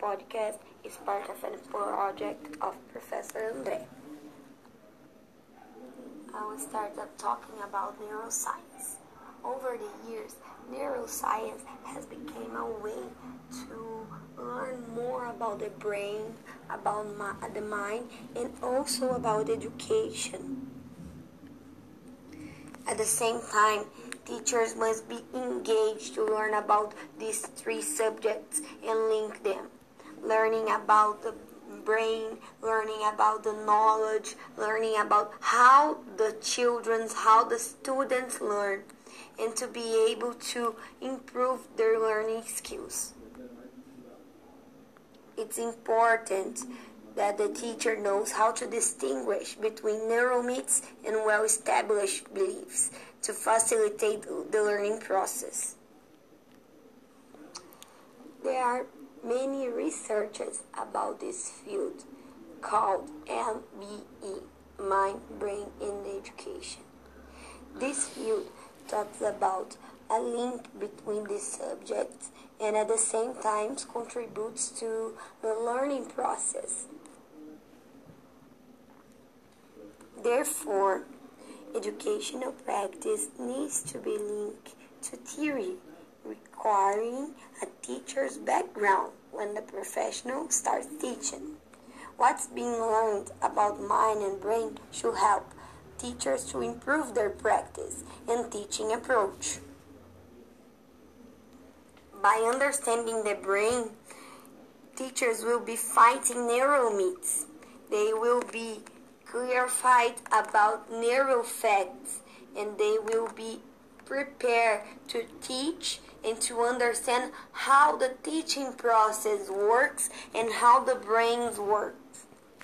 podcast is part of a project of Professor André. I will start up talking about neuroscience. Over the years, neuroscience has become a way to learn more about the brain, about the mind, and also about education. At the same time, teachers must be engaged to learn about these three subjects and link them. Learning about the brain, learning about the knowledge, learning about how the children's, how the students learn, and to be able to improve their learning skills. It's important that the teacher knows how to distinguish between neural myths and well established beliefs to facilitate the learning process. There are many researchers about this field called MBE, Mind, Brain, and Education. This field talks about a link between these subjects and at the same time contributes to the learning process. Therefore, educational practice needs to be linked to theory, requiring a teacher's background when the professional starts teaching. What's being learned about mind and brain should help teachers to improve their practice and teaching approach. By understanding the brain, teachers will be fighting neural myths. They will be clarified about neural facts and they will be prepared to teach and to understand how the teaching process works and how the brains work.